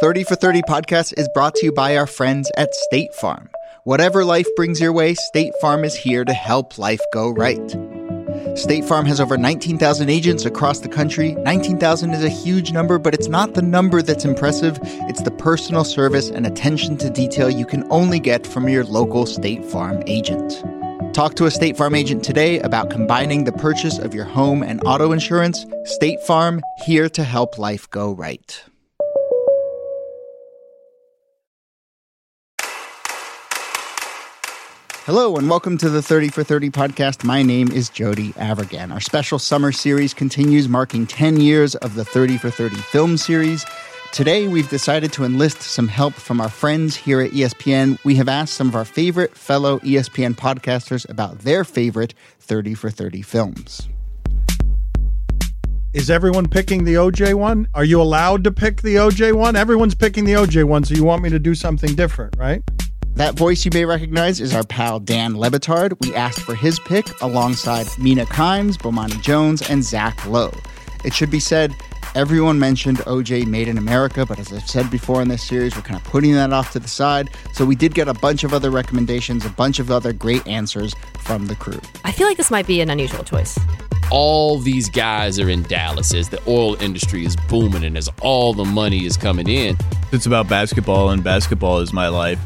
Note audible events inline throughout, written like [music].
30 for 30 podcast is brought to you by our friends at State Farm. Whatever life brings your way, State Farm is here to help life go right. State Farm has over 19,000 agents across the country. 19,000 is a huge number, but it's not the number that's impressive. It's the personal service and attention to detail you can only get from your local State Farm agent. Talk to a State Farm agent today about combining the purchase of your home and auto insurance. State Farm, here to help life go right. Hello and welcome to the 30 for 30 podcast. My name is Jody Avirgan. Our special summer series continues, marking 10 years of the 30 for 30 film series. Today, we've decided to enlist some help from our friends here at ESPN. We have asked some of our favorite fellow ESPN podcasters about their favorite 30 for 30 films. Is everyone picking the OJ one? Are you allowed to pick the OJ one? Everyone's picking the OJ one, so you want me to do something different, right? That voice you may recognize is our pal Dan Le Batard. We asked for his pick alongside Mina Kimes, Bomani Jones, and Zach Lowe. It should be said, everyone mentioned OJ Made in America, but as I've said before in this series, we're kind of putting that off to the side. So we did get a bunch of other recommendations, a bunch of other great answers from the crew. I feel like this might be an unusual choice. all these guys are in Dallas as the oil industry is booming and as all the money is coming in. It's about basketball, and basketball is my life.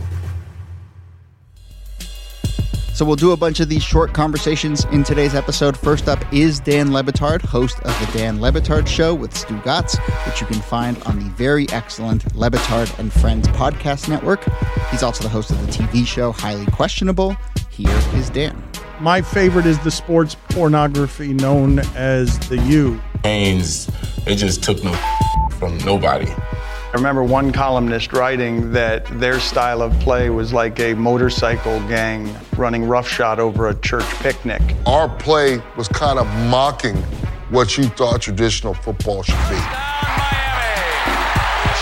So we'll do a bunch of these short conversations in today's episode. First up is Dan Le Batard, host of the Dan Le Batard Show with Stugotz, which you can find on the very excellent Le Batard and Friends podcast network. He's also the host of the TV show Highly Questionable. Here is Dan. My favorite is the sports pornography known as the U. Haynes, they just took no from nobody. I remember one columnist writing that their style of play was like a motorcycle gang running roughshod over a church picnic. Our play was kind of mocking what you thought traditional football should be.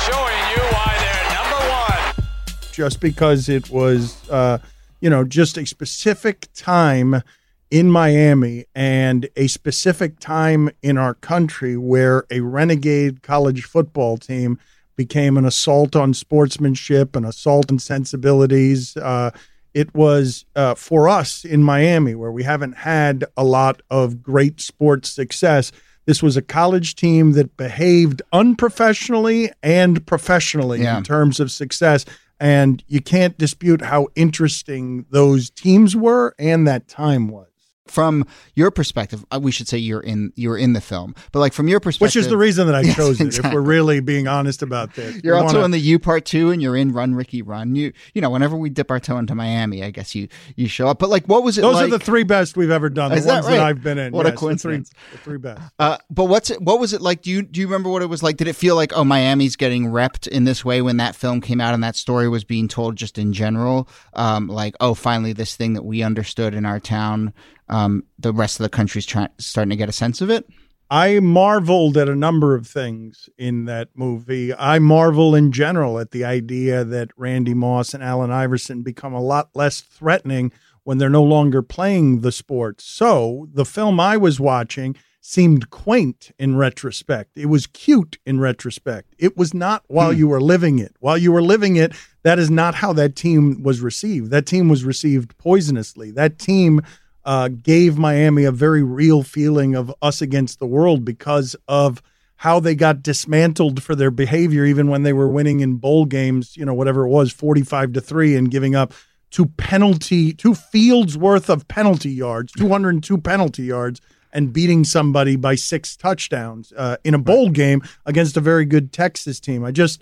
Showing you why they're number one. just because it was, uh, you know, just a specific time in Miami and a specific time in our country where a renegade college football team became an assault on sportsmanship, an assault on sensibilities. Uh, it was uh, for us in Miami, where we haven't had a lot of great sports success. This was a college team that behaved unprofessionally and professionally Yeah. in terms of success. And you can't dispute how interesting those teams were and that time was. From your perspective, uh, we should say you're in you're in the film, but like from your perspective, Which is the reason that I [laughs] Yes, chose it, if we're really being honest about this. You're also wanna- in the U part two, and you're in Run Ricky Run. You you know whenever we dip our toe into Miami, I guess you you show up. But like, what was it? Those like? are the three best we've ever done. The Is that ones right? I've been in. What a Yes, the three- coincidence. The three, best. Uh, but what's it? What was it like? Do you do you remember what it was like? Did it feel like oh Miami's getting repped in this way when that film came out and that story was being told just in general? Um, like oh finally this thing that we understood in our town, um, the rest of the country's trying starting to get a sense of it. I marveled at a number of things in that movie. I marvel in general at the idea that Randy Moss and Allen Iverson become a lot less threatening when they're no longer playing the sport. So the film I was watching seemed quaint in retrospect. It was cute in retrospect. It was not while you were living it. While you were living it, that is not how that team was received. That team was received poisonously. That team uh, gave Miami a very real feeling of us against the world because of how they got dismantled for their behavior, even when they were winning in bowl games, you know, whatever it was, 45 to 3, and giving up two penalty, two fields worth of penalty yards, 202 penalty yards, and beating somebody by six touchdowns uh, in a bowl game against a very good Texas team. I just,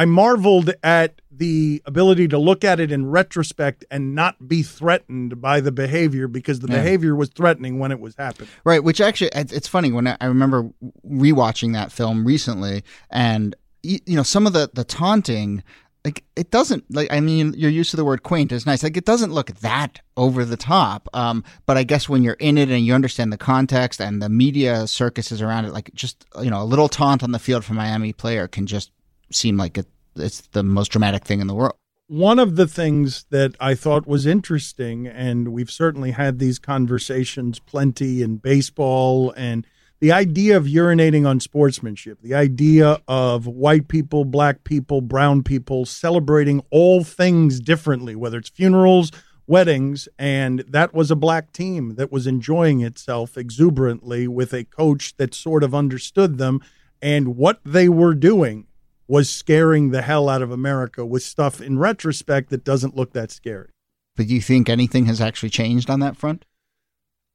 I marveled at the ability to look at it in retrospect and not be threatened by the behavior because the Yeah. behavior was threatening when it was happening. Right, which actually it's funny when I remember rewatching that film recently, and you know some of the the taunting, like it doesn't like I mean you're used to the word quaint is nice, like it doesn't look that over the top. Um, but I guess when you're in it and you understand the context and the media circuses around it, like just you know a little taunt on the field from Miami player can just seem like it, it's the most dramatic thing in the world. One of the things that I thought was interesting, and we've certainly had these conversations plenty in baseball and the idea of urinating on sportsmanship, the idea of white people, black people, brown people celebrating all things differently, whether it's funerals, weddings, and that was a black team that was enjoying itself exuberantly with a coach that sort of understood them. And what they were doing was scaring the hell out of America with stuff in retrospect that doesn't look that scary. But do you think anything has actually changed on that front?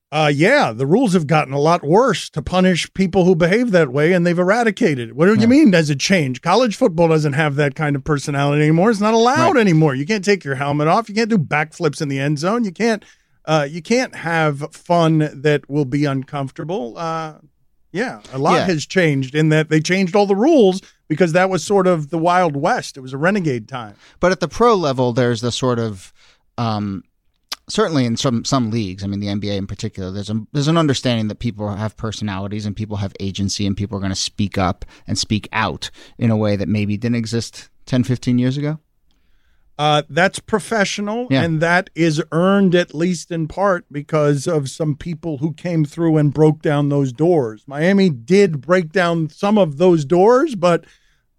Uh, yeah, the rules have gotten a lot worse to punish people who behave that way, and they've eradicated it. What do you mean? Does it change? College football doesn't have that kind of personality anymore. It's not allowed Right. anymore. You can't take your helmet off. You can't do backflips in the end zone. You can't. Uh, you can't have fun that will be uncomfortable. Uh, yeah, a lot Yeah. has changed in that they changed all the rules because that was sort of the Wild West. It was a renegade time. But at the pro level, there's the sort of um, certainly in some some leagues. I mean, the NBA in particular. There's a there's an understanding that people have personalities and people have agency and people are going to speak up and speak out in a way that maybe didn't exist 10, 15 years ago. Uh, that's professional, Yeah. and that is earned at least in part because of some people who came through and broke down those doors. Miami did break down some of those doors, but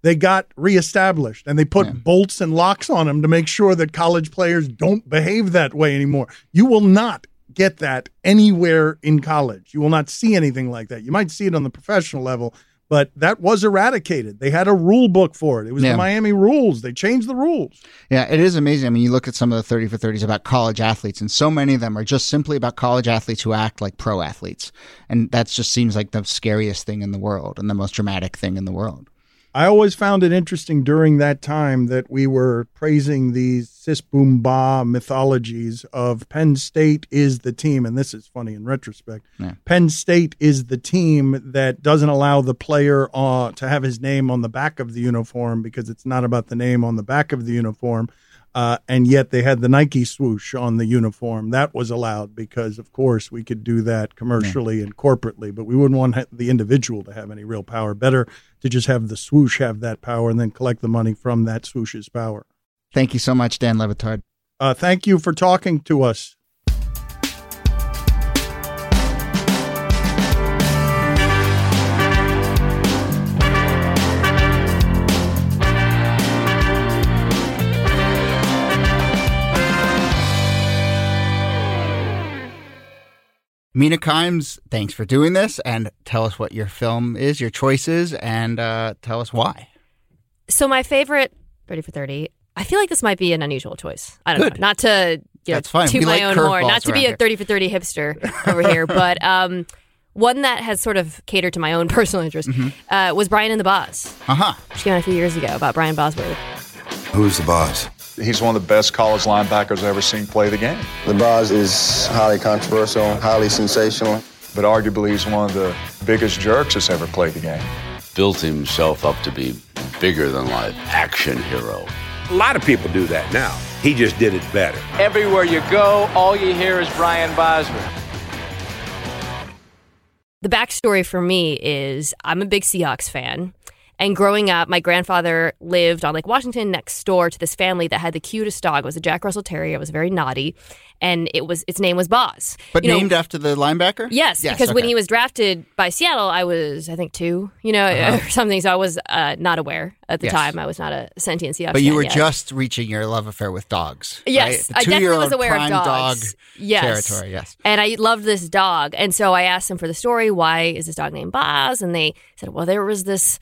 they got reestablished and they put bolts and locks on them to make sure that college players don't behave that way anymore. You will not get that anywhere in college. You will not see anything like that. You might see it on the professional level, but that was eradicated. They had a rule book for it. It was Yeah. the Miami rules. They changed the rules. Yeah, it is amazing. I mean, you look at some of the 30 for 30s about college athletes, and so many of them are just simply about college athletes who act like pro athletes. And that just seems like the scariest thing in the world and the most dramatic thing in the world. I always found it interesting during that time that we were praising these sis boom ba mythologies of Penn State is the team, and this is funny in retrospect. Yeah. Penn State is the team that doesn't allow the player uh, to have his name on the back of the uniform because it's not about the name on the back of the uniform. Uh, and yet they had the Nike swoosh on the uniform. That was allowed because, of course, we could do that commercially and corporately, but we wouldn't want the individual to have any real power. Better to just have the swoosh have that power and then collect the money from that swoosh's power. Thank you so much, Dan Le Batard. Uh, thank you for talking to us. Mina Kimes, thanks for doing this, and tell us what your film is, your choices, and uh, tell us why. So my favorite 30 for 30. I feel like this might be an unusual choice. I don't Good. know. Not to you know, That's fine. toot We my like own horn, not to be around a here. 30 for 30 hipster over here, [laughs] but um, one that has sort of catered to my own [laughs] personal interest Mm-hmm. uh, was Brian and the Boz, Uh huh. which came out a few years ago about Brian Bosworth. Who's the boss? He's one of the best college linebackers I've ever seen play the game. The boss is highly controversial, highly sensational. But arguably, he's one of the biggest jerks that's ever played the game. built himself up to be bigger than life action hero. A lot of people do that now. He just did it better. Everywhere you go, all you hear is Brian Bosworth. The backstory for me is I'm a big Seahawks fan. And growing up, my grandfather lived on Lake Washington next door to this family that had the cutest dog. It was a Jack Russell Terrier. It was very naughty. And it was its name was Boz. But You know, named after the linebacker? Yes, because when he was drafted by Seattle, I was, I think, two, you know, Uh-huh. [laughs] or something. So I was uh, not aware at the Yes. time. I was not a sentient Seahawks But you were yet. just reaching your love affair with dogs. Yes, right? I definitely was aware of dogs. dog yes. territory. Yes. And I loved this dog. And so I asked them for the story. Why is this dog named Boz? And they said, well, there was this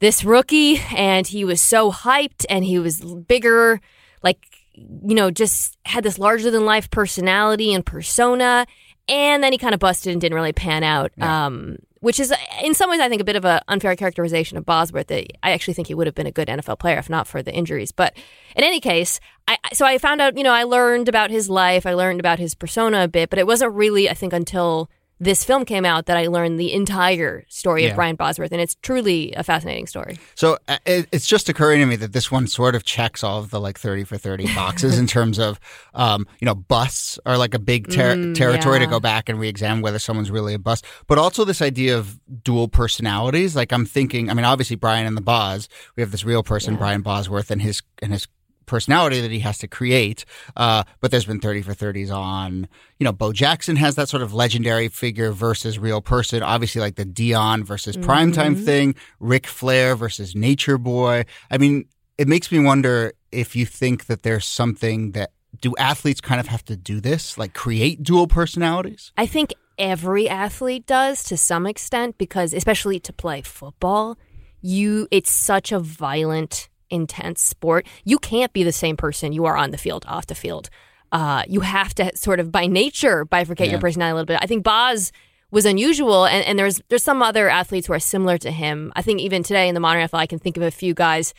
this rookie and he was so hyped and he was bigger, like, you know, just had this larger than life personality and persona. And then he kind of busted and didn't really pan out. Um, which is, in some ways, I think a bit of an unfair characterization of Bosworth. That I actually think he would have been a good NFL player if not for the injuries. But in any case, I so I found out, you know, I learned about his life, I learned about his persona a bit, but it wasn't really, I think, until this film came out that I learned the entire story Yeah. of Brian Bosworth, and it's truly a fascinating story. So uh, it, it's just occurring to me that this one sort of checks all of the like 30 for 30 boxes in [laughs] terms of, um, you know, busts are like a big ter- Mm, territory to go back and re-examine whether someone's really a bust. But also this idea of dual personalities. Like I'm thinking, I mean, obviously Brian and the Boz, we have this real person, Brian Bosworth, and his and his personality that he has to create. Uh, but there's been 30 for 30s on, you know, Bo Jackson has that sort of legendary figure versus real person. Obviously, like the Deion versus primetime Mhm. thing, Ric Flair versus Nature Boy. I mean, it makes me wonder if you think that there's something that do athletes kind of have to do this, like create dual personalities? I think every athlete does to some extent because especially to play football, you it's such a violent, intense sport. You can't be the same person you are on the field, off the field. Uh, you have to sort of by nature bifurcate Yeah. your personality a little bit. I think Boz was unusual and, and there's there's some other athletes who are similar to him. I think even today in the modern NFL I can think of a few guys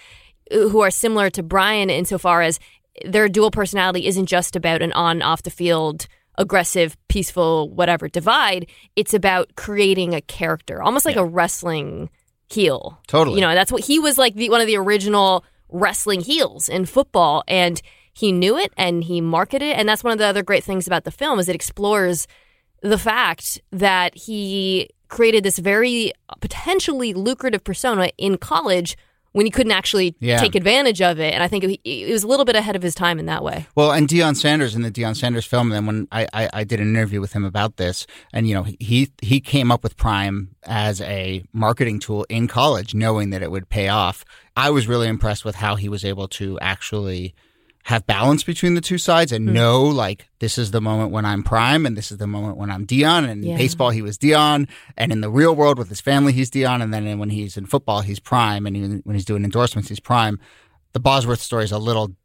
who are similar to Brian insofar as their dual personality isn't just about an on off the field aggressive peaceful whatever divide it's about creating a character almost like a wrestling heel Totally. you know that's what he was like the one of the original wrestling heels in football and he knew it and he marketed it and that's one of the other great things about the film is it explores the fact that he created this very potentially lucrative persona in college when he couldn't actually Yeah. take advantage of it. And I think it, it was a little bit ahead of his time in that way. Well, and Deion Sanders in the Deion Sanders film, then when I, I, I did an interview with him about this, and you know he he came up with Prime as a marketing tool in college, knowing that it would pay off. I was really impressed with how he was able to actually have balance between the two sides and Hmm. know like this is the moment when I'm Prime and this is the moment when I'm Deion. And Yeah. in baseball he was Deion, and in the real world with his family he's Deion, and then when he's in football he's Prime, and even when he's doing endorsements he's Prime. The Bosworth story is a little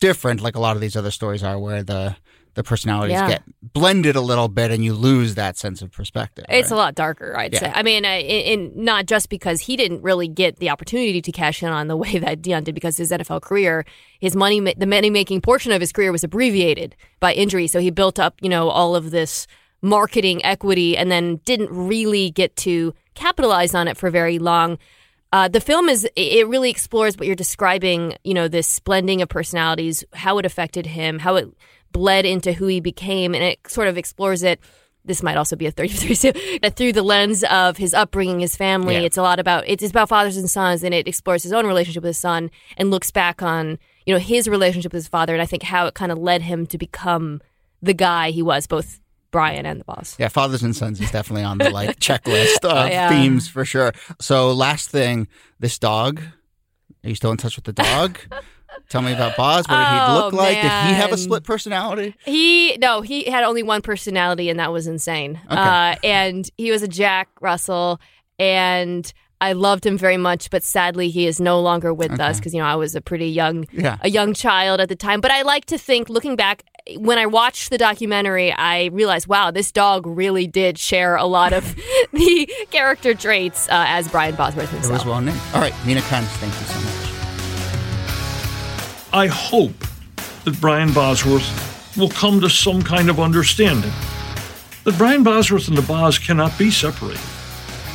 different, like a lot of these other stories are, where the the personalities Yeah. get blended a little bit, and you lose that sense of perspective. It's right? a lot darker, I'd Yeah. say. I mean, I, in, in, not just because he didn't really get the opportunity to cash in on the [laughs] way that Deion did, because his NFL career, his money, ma- the money making portion of his career was abbreviated by injury. So he built up, you know, all of this marketing equity, and then didn't really get to capitalize on it for very long. Uh, the film is it really explores what you're describing. You know, this blending of personalities, how it affected him, how it bled into who he became, and it sort of explores it. This might also be a 33 [laughs] but through the lens of his upbringing, his family. Yeah. It's a lot about it's about fathers and sons, and it explores his own relationship with his son and looks back on you know his relationship with his father, and I think how it kind of led him to become the guy he was, both Brian and the Boz. Yeah, fathers and sons is definitely on the like [laughs] checklist of yeah. themes for sure. So, last thing, this dog. Are you still in touch with the dog? [laughs] Tell me about Boz. What did he Oh, look like? Did he have a split personality? He no, he had only one personality, and that was insane. Okay. Uh, and he was a Jack Russell, and I loved him very much. But sadly, he is no longer with us because you know I was a pretty young, Yeah. a young child at the time. But I like to think, looking back, when I watched the documentary, I realized, wow, this dog really did share a lot of [laughs] the character traits uh, as Brian Bosworth It was well named. All right, Mina Kimes, thank you so much. I hope that Brian Bosworth will come to some kind of understanding that Brian Bosworth and the Boz cannot be separated.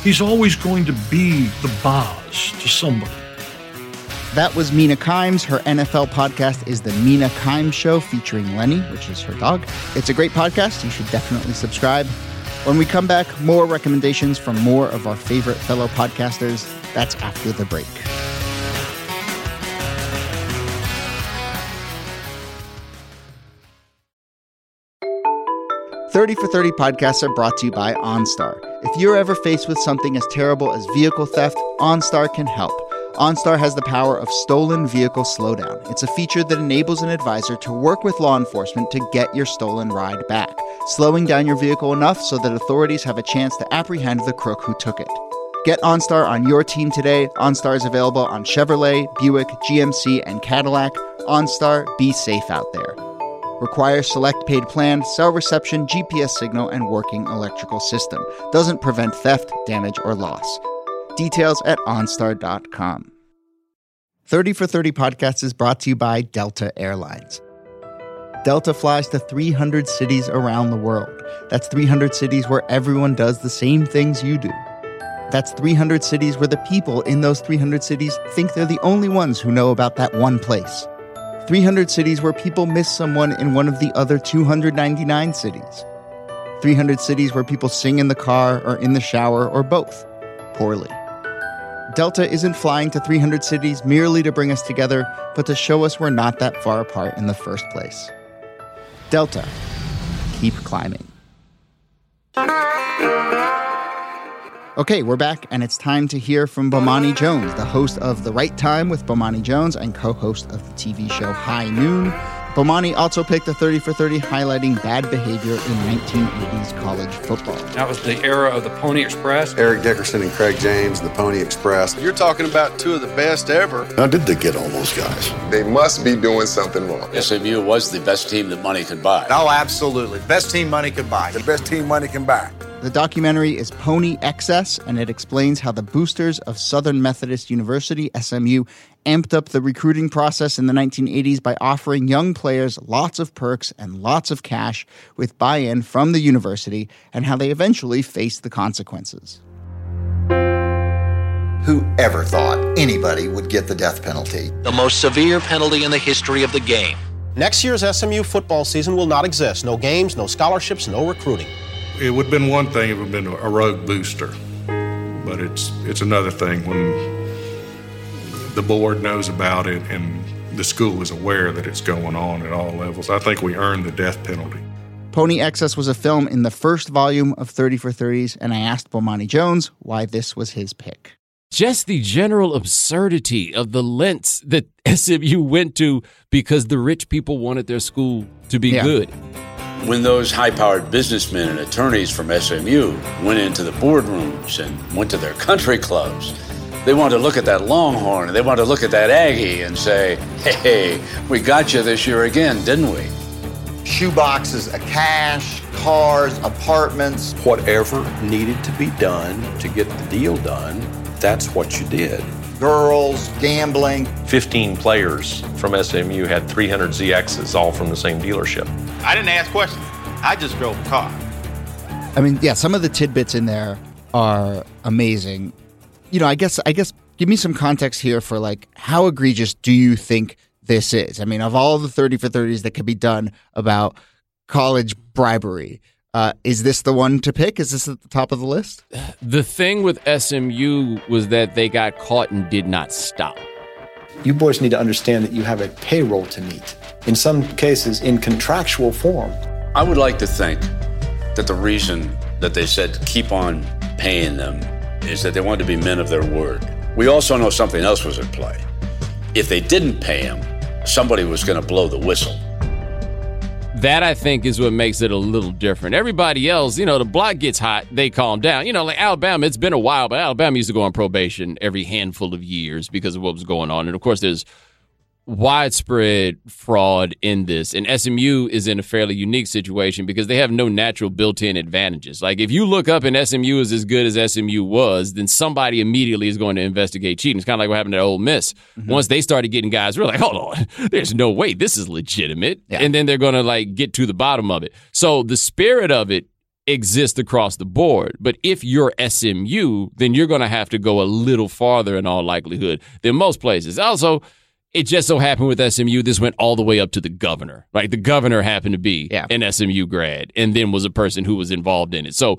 He's always going to be the Boz to somebody. That was Mina Kimes. Her NFL podcast is the Mina Kimes Show featuring Lenny, which is her dog. It's a great podcast. You should definitely subscribe. When we come back, more recommendations from more of our favorite fellow podcasters. That's after the break. Thirty for Thirty podcasts are brought to you by OnStar. If you're ever faced with something as terrible as vehicle theft, OnStar can help. OnStar has the power of stolen vehicle slowdown. It's a feature that enables an advisor to work with law enforcement to get your stolen ride back, slowing down your vehicle enough so that authorities have a chance to apprehend the crook who took it. Get OnStar on your team today. OnStar is available on Chevrolet, Buick, GMC, and Cadillac. OnStar, be safe out there. Requires select paid plan, cell reception, GPS signal, and working electrical system. Doesn't prevent theft, damage, or loss. Details at OnStar.com. 30 for 30 podcast is brought to you by Delta Airlines. Delta flies to 300 cities around the world. That's 300 cities where everyone does the same things you do. That's 300 cities where the people in those 300 cities think they're the only ones who know about that one place. 300 cities where people miss someone in one of the other 299 cities. 300 cities where people sing in the car or in the shower or both, poorly. Delta isn't flying to 300 cities merely to bring us together, but to show us we're not that far apart in the first place. Delta, keep climbing. Okay, we're back, and it's time to hear from Bomani Jones, the host of The Right Time with Bomani Jones and co host of the TV show High Noon. Bomani also picked a 30 for 30 highlighting bad behavior in 1980s college football. That was the era of the Pony Express. Eric Dickerson and Craig James, the Pony Express. You're talking about two of the best ever. How did they get all those guys? They must be doing something wrong. SMU was the best team that money could buy. Oh, absolutely. Best team money could buy. The best team money can buy. The documentary is Pony Excess, and it explains how the boosters of Southern Methodist University, SMU, amped up the recruiting process in the 1980s by offering young players lots of perks and lots of cash with buy in from the university, and how they eventually faced the consequences. Who ever thought anybody would get the death penalty? The most severe penalty in the history of the game. Next year's SMU football season will not exist. No games, no scholarships, no recruiting. It would have been one thing if it would have been a rogue booster, but it's it's another thing when the board knows about it and the school is aware that it's going on at all levels. I think we earned the death penalty. Pony Excess was a film in the first volume of 30 for 30s, and I asked Bomani Jones why this was his pick. Just the general absurdity of the lengths that [laughs] SMU went to because the rich people wanted their school to be Yeah. good. When those high powered businessmen and attorneys from SMU went into the boardrooms and went to their country clubs, they wanted to look at that Longhorn and they wanted to look at that Aggie and say, hey, we got you this year again, didn't we? Shoeboxes of cash, cars, apartments. Whatever needed to be done to get the deal done, that's what you did. Girls, gambling. 15 players from SMU had 300 ZXs, all from the same dealership. I didn't ask questions. I just drove a car. I mean, yeah, some of the tidbits in there are amazing. You know, I guess I guess give me some context here for like how egregious do you think this is? I mean, of all the 30 for 30s that could be done about college bribery, uh, is this the one to pick? Is this at the top of the list? The thing with SMU was that they got caught and did not stop. You boys need to understand that you have a payroll to meet, in some cases in contractual form. I would like to think that the reason that they said keep on paying them is that they wanted to be men of their word. We also know something else was at play. If they didn't pay them, somebody was going to blow the whistle. That I think is what makes it a little different. Everybody else, you know, the block gets hot, they calm down. You know, like Alabama, it's been a while, but Alabama used to go on probation every handful of years because of what was going on. And of course, there's widespread fraud in this. And SMU is in a fairly unique situation because they have no natural built in advantages. Like if you look up and SMU is as good as SMU was, then somebody immediately is going to investigate cheating. It's kind of like what happened at Ole Miss. Mm-hmm. Once they started getting guys, we're like, hold on, [laughs] there's no way this is legitimate. And then they're going to like get to the bottom of it. So the spirit of it exists across the board. But if you're SMU, then you're going to have to go a little farther in all likelihood than most places. Also, it just so happened with SMU, this went all the way up to the governor. Right, the governor happened to be an SMU grad, and then was a person who was involved in it. So,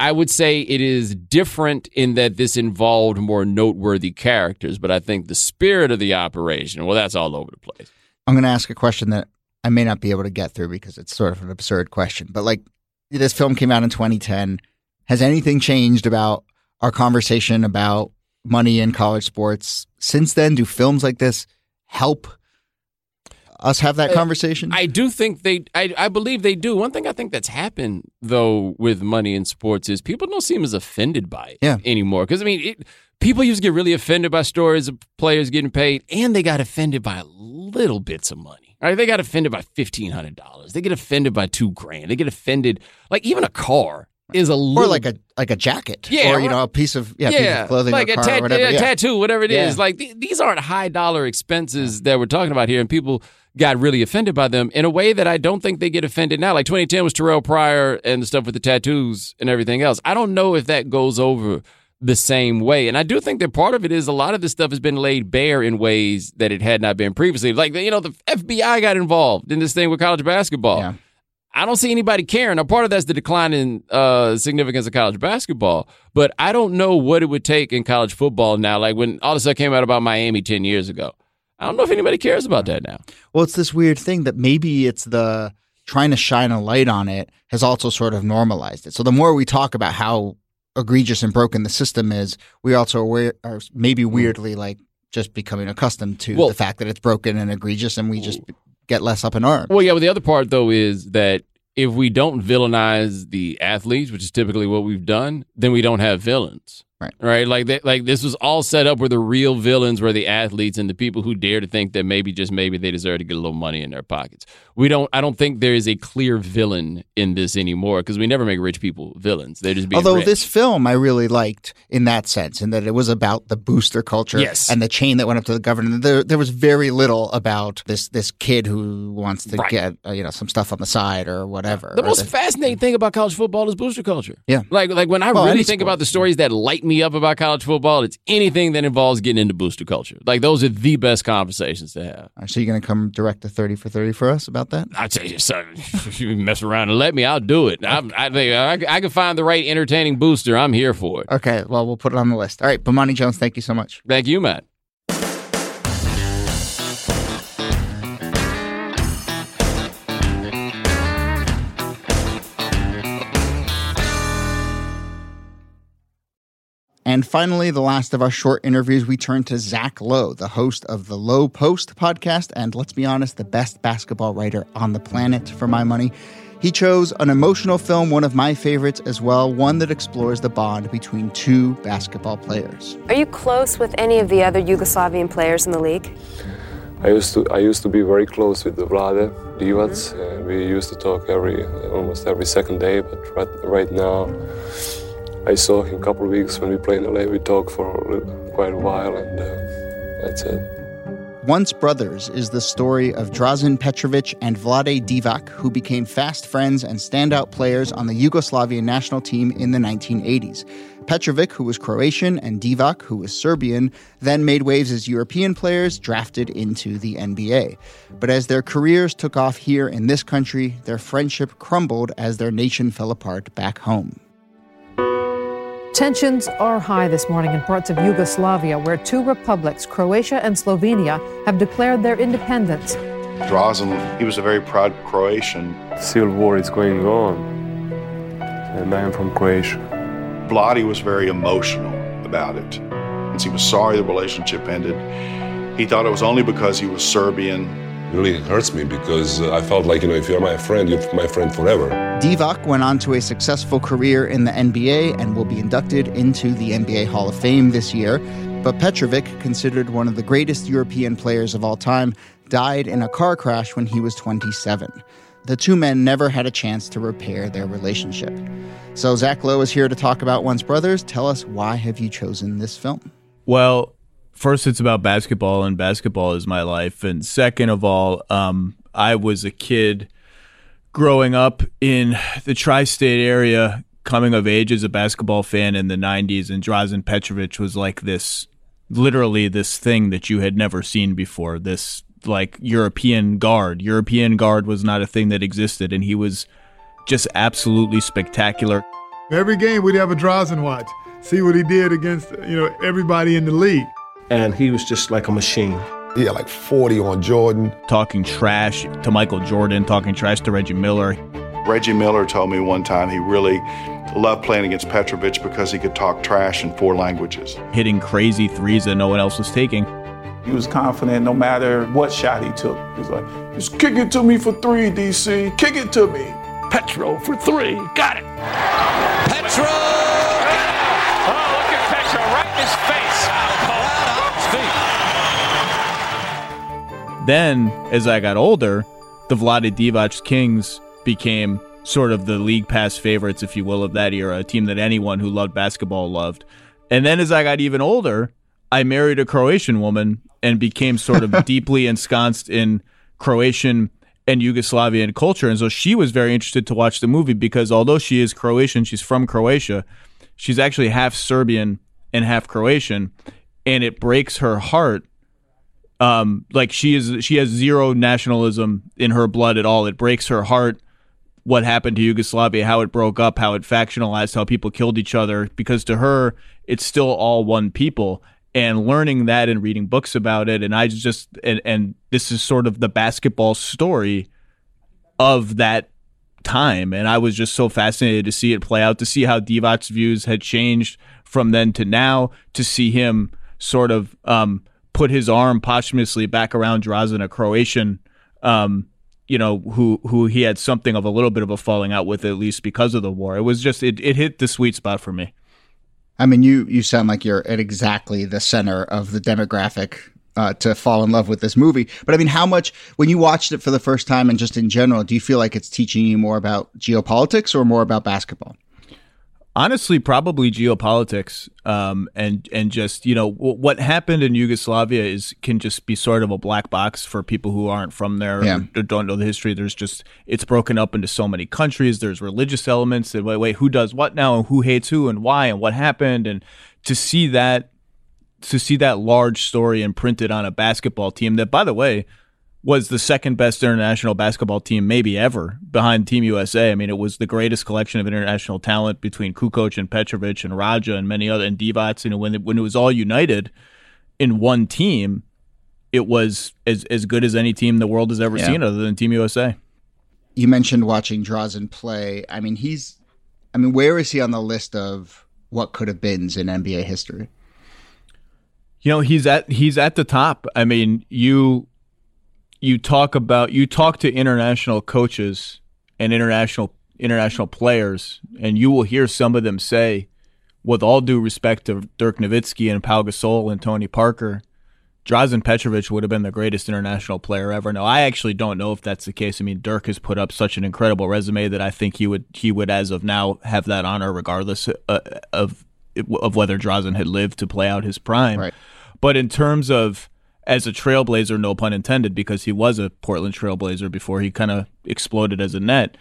I would say it is different in that this involved more noteworthy characters, but I think the spirit of the operation, well, that's all over the place. I'm going to ask a question that I may not be able to get through because it's sort of an absurd question. But like this film came out in 2010. Has anything changed about our conversation about money in college sports since then? Do films like this help us have that uh, conversation? I do think they, I, I believe they do. One thing I think that's happened though with money in sports is people don't seem as offended by it Yeah. anymore. Because I mean, it, people used to get really offended by stories of players getting paid, and they got offended by little bits of money. Right? They got offended by fifteen hundred dollars. They get offended by two grand. They get offended like even a car is a little or like a like a jacket, Yeah, or you know a piece of yeah, piece of clothing, like or a, car, tat- or whatever. a yeah. tattoo, whatever it is. Yeah. Like th- these aren't high dollar expenses that we're talking about here, and people got really offended by them in a way that I don't think they get offended now. Like 2010 was Terrelle Pryor and the stuff with the tattoos and everything else. I don't know if that goes over the same way, and I do think that part of it is a lot of this stuff has been laid bare in ways that it had not been previously. Like you know, the FBI got involved in this thing with college basketball. I don't see anybody caring. Now, part of that's the decline in uh, significance of college basketball, but I don't know what it would take in college football now. Like when all of this stuff came out about Miami 10 years ago. I don't know if anybody cares about that now. Well, it's this weird thing that maybe it's the trying to shine a light on it has also sort of normalized it. So the more we talk about how egregious and broken the system is, we also aware, are maybe weirdly like just becoming accustomed to well, the fact that it's broken and egregious, and we just get less up in arms. Well, yeah. but the other part though is that if we don't villainize the athletes, which is typically what we've done, then we don't have villains. Right. Right. Like that, like this was all set up where the real villains were the athletes and the people who dare to think that maybe just maybe they deserve to get a little money in their pockets. We don't. I don't think there is a clear villain in this anymore because we never make rich people villains. They're just. Although rich. this film I really liked in that sense, in that it was about the booster culture yes. and the chain that went up to the governor. There, there was very little about this this kid who wants to right. get uh, you know some stuff on the side or whatever. The or most the, fascinating thing about college football is booster culture. Yeah. Like like when I well, really think sport. about the stories that light me up about college football, it's anything that involves getting into booster culture. Like those are the best conversations to have. Right, so you're going to come direct to thirty for thirty for us about that? I tell you, son, if [laughs] you mess around and let me, I'll do it. I, I think I, I can find the right entertaining booster. I'm here for it. Okay, well we'll put it on the list. All right, Bomani Jones, thank you so much. Thank you, Matt. And finally, the last of our short interviews, we turn to Zach Lowe, the host of the Lowe Post podcast, and let's be honest, the best basketball writer on the planet for my money. He chose an emotional film, one of my favorites as well, one that explores the bond between two basketball players. Are you close with any of the other Yugoslavian players in the league? I used to I used to be very close with the Vlade Divac. Mm-hmm. Uh, we used to talk every almost every second day, but right, right now I saw him a couple of weeks when we played in LA. We talked for quite a while, and uh, that's it. Once Brothers is the story of Drazen Petrovic and Vlade Divac, who became fast friends and standout players on the Yugoslavian national team in the 1980s. Petrovic, who was Croatian, and Divac, who was Serbian, then made waves as European players drafted into the NBA. But as their careers took off here in this country, their friendship crumbled as their nation fell apart back home. Tensions are high this morning in parts of Yugoslavia where two republics, Croatia and Slovenia, have declared their independence. Drazen, he was a very proud Croatian. The civil war is going on, and I am from Croatia. Vlade was very emotional about it. Since he was sorry the relationship ended, he thought it was only because he was Serbian really hurts me because uh, I felt like, you know, if you're my friend, you're my friend forever. Divac went on to a successful career in the NBA and will be inducted into the NBA Hall of Fame this year. But Petrovic, considered one of the greatest European players of all time, died in a car crash when he was 27. The two men never had a chance to repair their relationship. So Zach Lowe is here to talk about Once Brothers. Tell us why have you chosen this film? Well, first it's about basketball and basketball is my life. And second of all um, i was a kid growing up in the tri-state area coming of age as a basketball fan in the 90s and drazen petrovic was like this literally this thing that you had never seen before this like european guard. European guard was not a thing that existed and he was just absolutely spectacular. Every game we'd have a drazen watch see what he did against you know everybody in the league and he was just like a machine. He had like 40 on Jordan. Talking trash to Michael Jordan, talking trash to Reggie Miller. Reggie Miller told me one time he really loved playing against Petrovic because he could talk trash in four languages. Hitting crazy threes that no one else was taking. He was confident no matter what shot he took. He was like, just kick it to me for three, DC. Kick it to me. Petro for three. Got it. Petro! Then, as I got older, the Vlade Divac Kings became sort of the league pass favorites, if you will, of that era, a team that anyone who loved basketball loved. And then as I got even older, I married a Croatian woman and became sort of [laughs] deeply ensconced in Croatian and Yugoslavian culture. And so she was very interested to watch the movie because although she is Croatian, she's from Croatia, she's actually half Serbian and half Croatian. And it breaks her heart um, like she is she has zero nationalism in her blood at all. It breaks her heart what happened to Yugoslavia, how it broke up, how it factionalized, how people killed each other, because to her, it's still all one people. And learning that and reading books about it, and I just and, and this is sort of the basketball story of that time, and I was just so fascinated to see it play out, to see how Divac's views had changed from then to now, to see him sort of um, put his arm posthumously back around Drazen, a Croatian um, you know, who who he had something of a little bit of a falling out with, at least because of the war. It was just it, it hit the sweet spot for me. I mean, you you sound like you're at exactly the center of the demographic uh, to fall in love with this movie. But I mean, how much when you watched it for the first time and just in general, do you feel like it's teaching you more about geopolitics or more about basketball? Honestly, probably geopolitics, um, and and just you know w- what happened in Yugoslavia is can just be sort of a black box for people who aren't from there Yeah. or don't know the history. There's just it's broken up into so many countries. There's religious elements. And wait, wait, who does what now, and who hates who, and why, and what happened, and to see that to see that large story imprinted on a basketball team that, by the way, was the second best international basketball team maybe ever behind Team USA. I mean, it was the greatest collection of international talent between Kukoc and Petrovic and Radja and many other and Divac. You know, when it, when it was all united in one team, it was as as good as any team the world has ever Yeah. seen, other than Team USA. You mentioned watching Drazen play. I mean, he's. I mean, where is he on the list of what could have been in NBA history? You know, he's at he's at the top. I mean, you you talk about you talk to international coaches and international international players, and you will hear some of them say, with all due respect to Dirk Nowitzki and Pau Gasol and Tony Parker, Drazen Petrovic would have been the greatest international player ever. Now, I actually don't know if that's the case. I mean, Dirk has put up such an incredible resume that I think he would he would, as of now, have that honor regardless uh, of of whether Drazen had lived to play out his prime. Right. But in terms of as a trailblazer, no pun intended, because he was a Portland trailblazer before he kind of exploded as a net.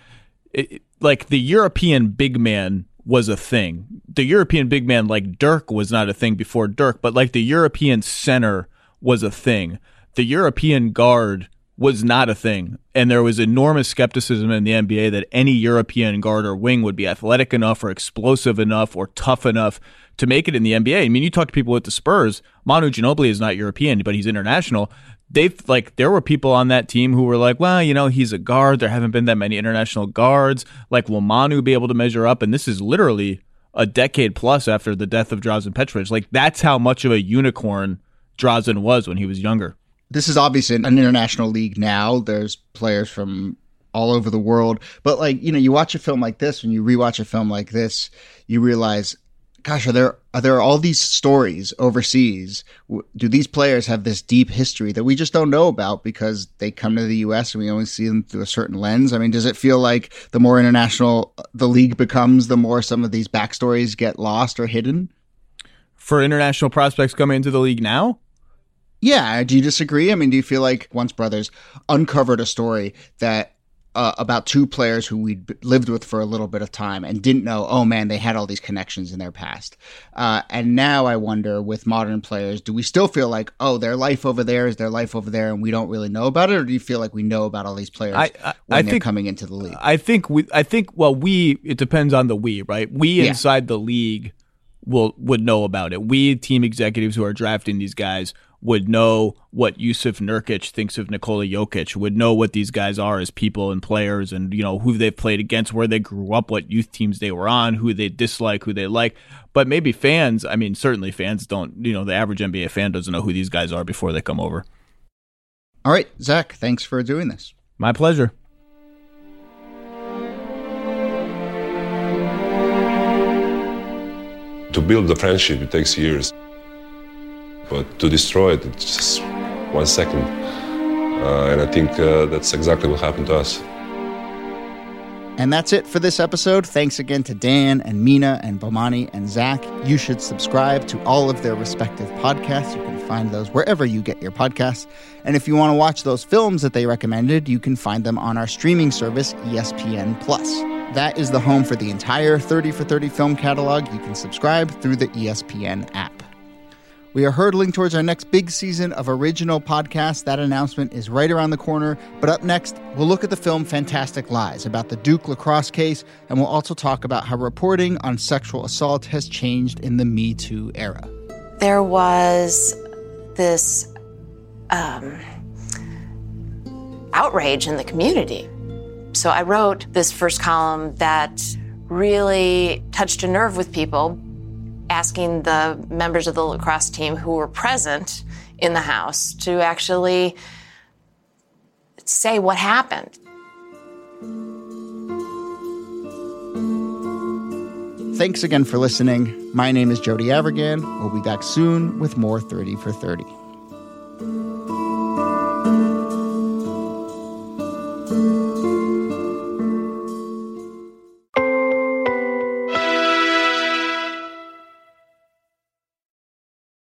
It, like the European big man was a thing. The European big man like Dirk was not a thing before Dirk, but like the European center was a thing. The European guard was not a thing. And there was enormous skepticism in the NBA that any European guard or wing would be athletic enough or explosive enough or tough enough to make it in the NBA. I mean, you talk to people at the Spurs, Manu Ginobili is not European, but he's international. They've like there were people on that team who were like, well, you know, he's a guard. There haven't been that many international guards. Like, will Manu be able to measure up? And this is literally a decade plus after the death of Drazen Petrovic. Like, that's how much of a unicorn Drazen was when he was younger. This is obviously an international league now. There's players from all over the world. But like, you know, you watch a film like this, when you rewatch a film like this, you realize, gosh, are there are there all these stories overseas? Do these players have this deep history that we just don't know about because they come to the US and we only see them through a certain lens? I mean, does it feel like the more international uh, the league becomes, the more some of these backstories get lost or hidden? For international prospects coming into the league now, Yeah, do you disagree? I mean, do you feel like Once Brothers uncovered a story that uh, about two players who we'd lived with for a little bit of time and didn't know, oh man, they had all these connections in their past. Uh, and now I wonder with modern players, do we still feel like, oh, their life over there is their life over there and we don't really know about it? Or do you feel like we know about all these players I- I- when I they're think- coming into the league? I think we. I think well, we. It depends on the we, right? We Yeah. inside the league will would know about it. We team executives who are drafting these guys would know what Jusuf Nurkic thinks of Nikola Jokic. Would know what these guys are as people and players, and you know who they've played against, where they grew up, what youth teams they were on, who they dislike, who they like. But maybe fans. I mean, certainly fans don't. You know, the average NBA fan doesn't know who these guys are before they come over. all right, Zach, thanks for doing this. My pleasure. To build the friendship, it takes years. But to destroy it, it's just one second. Uh, and I think uh, that's exactly what happened to us. And that's it for this episode. Thanks again to Dan and Mina and Bomani and Zach. You should subscribe to all of their respective podcasts. You can find those wherever you get your podcasts. And if you want to watch those films that they recommended, you can find them on our streaming service, ESPN Plus. That is the home for the entire 30 for 30 film catalog. You can subscribe through the ESPN app. We are hurtling towards our next big season of original podcasts. That announcement is right around the corner. But up next, we'll look at the film Fantastic Lies about the Duke lacrosse case, and we'll also talk about how reporting on sexual assault has changed in the Me Too era. There was this um, outrage in the community. So I wrote this first column that really touched a nerve with people asking the members of the lacrosse team who were present in the house to actually say what happened. Thanks again for listening. My name is Jody Avirgan. We'll be back soon with more 30 for 30.